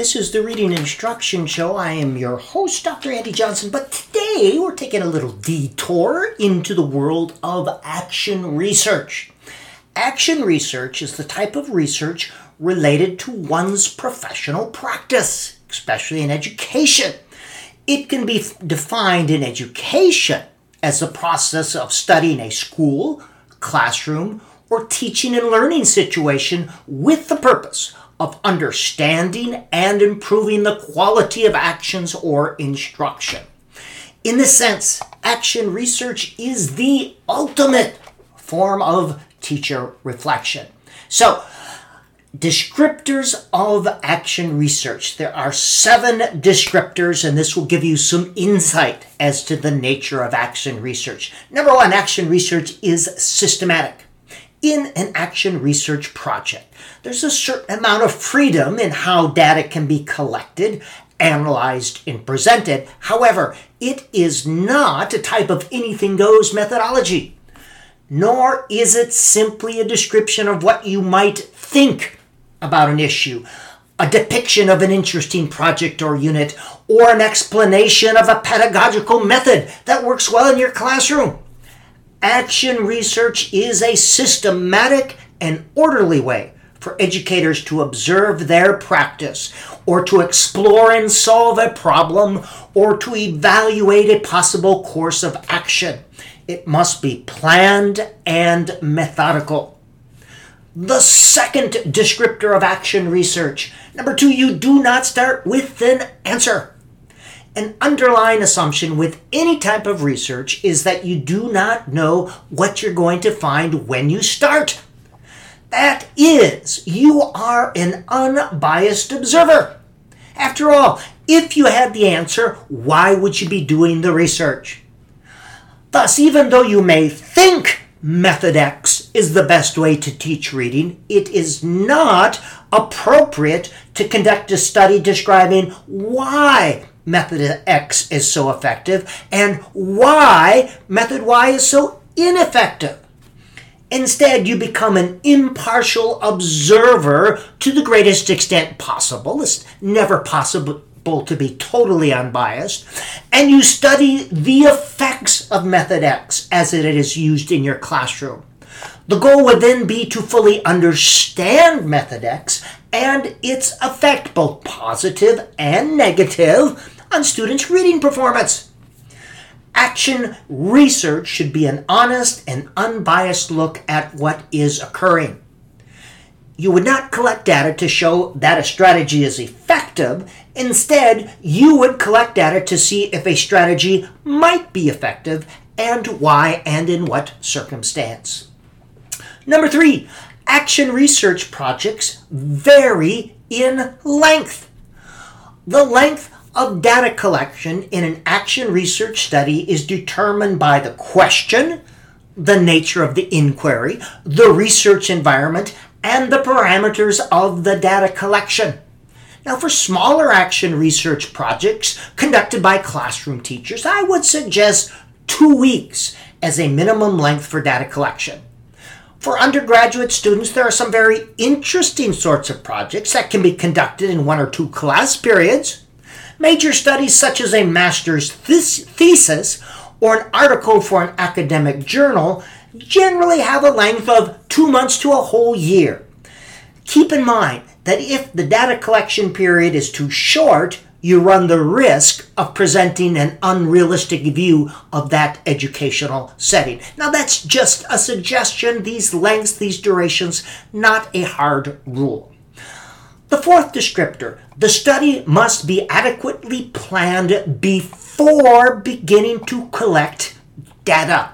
This is the Reading Instruction Show. I am your host, Dr. Andy Johnson, but today we're taking a little detour into the world of action research. Action research is the type of research related to one's professional practice, especially in education. It can be defined in education as the process of studying a school, classroom, or teaching and learning situation with the purpose of understanding and improving the quality of actions or instruction. In this sense, action research is the ultimate form of teacher reflection. So, descriptors of action research. There are seven descriptors, and this will give you some insight as to the nature of action research. Number one, action research is systematic in an action research project. There's a certain amount of freedom in how data can be collected, analyzed, and presented. However, it is not a type of anything goes methodology, nor is it simply a description of what you might think about an issue, a depiction of an interesting project or unit, or an explanation of a pedagogical method that works well in your classroom. Action research is a systematic and orderly way for educators to observe their practice, or to explore and solve a problem, or to evaluate a possible course of action. It must be planned and methodical. The second descriptor of action research. Number two, you do not start with an answer. An underlying assumption with any type of research is that you do not know what you're going to find when you start. That is, you are an unbiased observer. After all, if you had the answer, why would you be doing the research? Thus, even though you may think method X is the best way to teach reading, it is not appropriate to conduct a study describing why method X is so effective and why method Y is so ineffective. Instead, you become an impartial observer to the greatest extent possible. It's never possible to be totally unbiased. And you study the effects of Method X as it is used in your classroom. The goal would then be to fully understand Method X and its effect, both positive and negative, on students' reading performance. Action research should be an honest and unbiased look at what is occurring. You would not collect data to show that a strategy is effective. Instead, you would collect data to see if a strategy might be effective and why and in what circumstance. Number three, action research projects vary in length. The length of data collection in an action research study is determined by the question, the nature of the inquiry, the research environment, and the parameters of the data collection. Now, for smaller action research projects conducted by classroom teachers, I would suggest two weeks as a minimum length for data collection. For undergraduate students, there are some very interesting sorts of projects that can be conducted in one or two class periods. Major studies such as a master's thesis or an article for an academic journal generally have a length of two months to a whole year. Keep in mind that if the data collection period is too short, you run the risk of presenting an unrealistic view of that educational setting. Now, that's just a suggestion, these lengths, these durations, not a hard rule. The fourth descriptor the study must be adequately planned before beginning to collect data.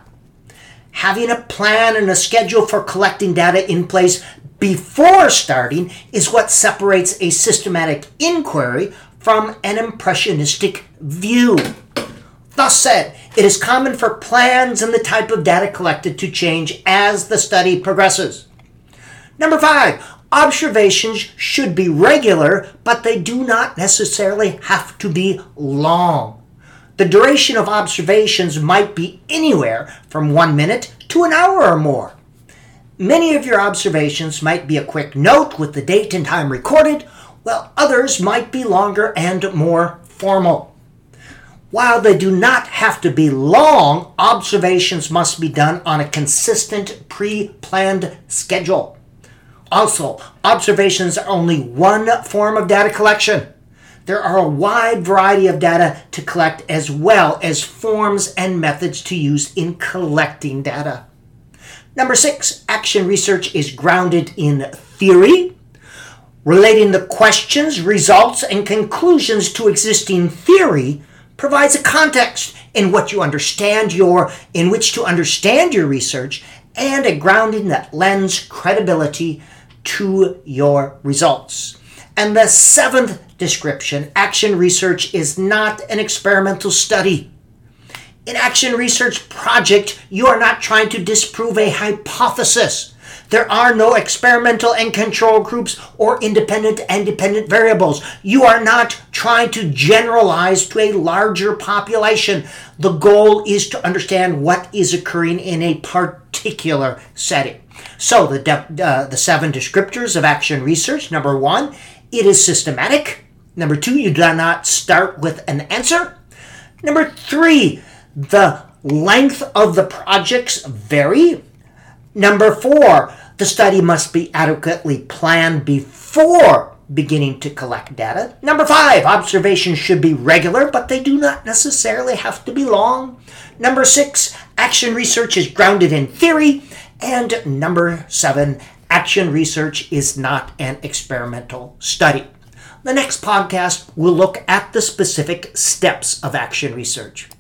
Having a plan and a schedule for collecting data in place before starting is what separates a systematic inquiry from an impressionistic view. Thus said, it is common for plans and the type of data collected to change as the study progresses. Number five, Observations should be regular, but they do not necessarily have to be long. The duration of observations might be anywhere from one minute to an hour or more. Many of your observations might be a quick note with the date and time recorded, while others might be longer and more formal. While they do not have to be long, observations must be done on a consistent, pre planned schedule. Also, observations are only one form of data collection. There are a wide variety of data to collect as well as forms and methods to use in collecting data. Number six, action research is grounded in theory, relating the questions, results, and conclusions to existing theory provides a context in what you understand your in which to understand your research and a grounding that lends credibility to your results. And the seventh description action research is not an experimental study. In action research project, you are not trying to disprove a hypothesis. There are no experimental and control groups or independent and dependent variables. You are not trying to generalize to a larger population. The goal is to understand what is occurring in a particular setting. So, the, de- uh, the seven descriptors of action research number one, it is systematic. Number two, you do not start with an answer. Number three, the length of the projects vary. Number four, the study must be adequately planned before beginning to collect data. Number five, observations should be regular, but they do not necessarily have to be long. Number six, action research is grounded in theory. And number seven, action research is not an experimental study. The next podcast will look at the specific steps of action research.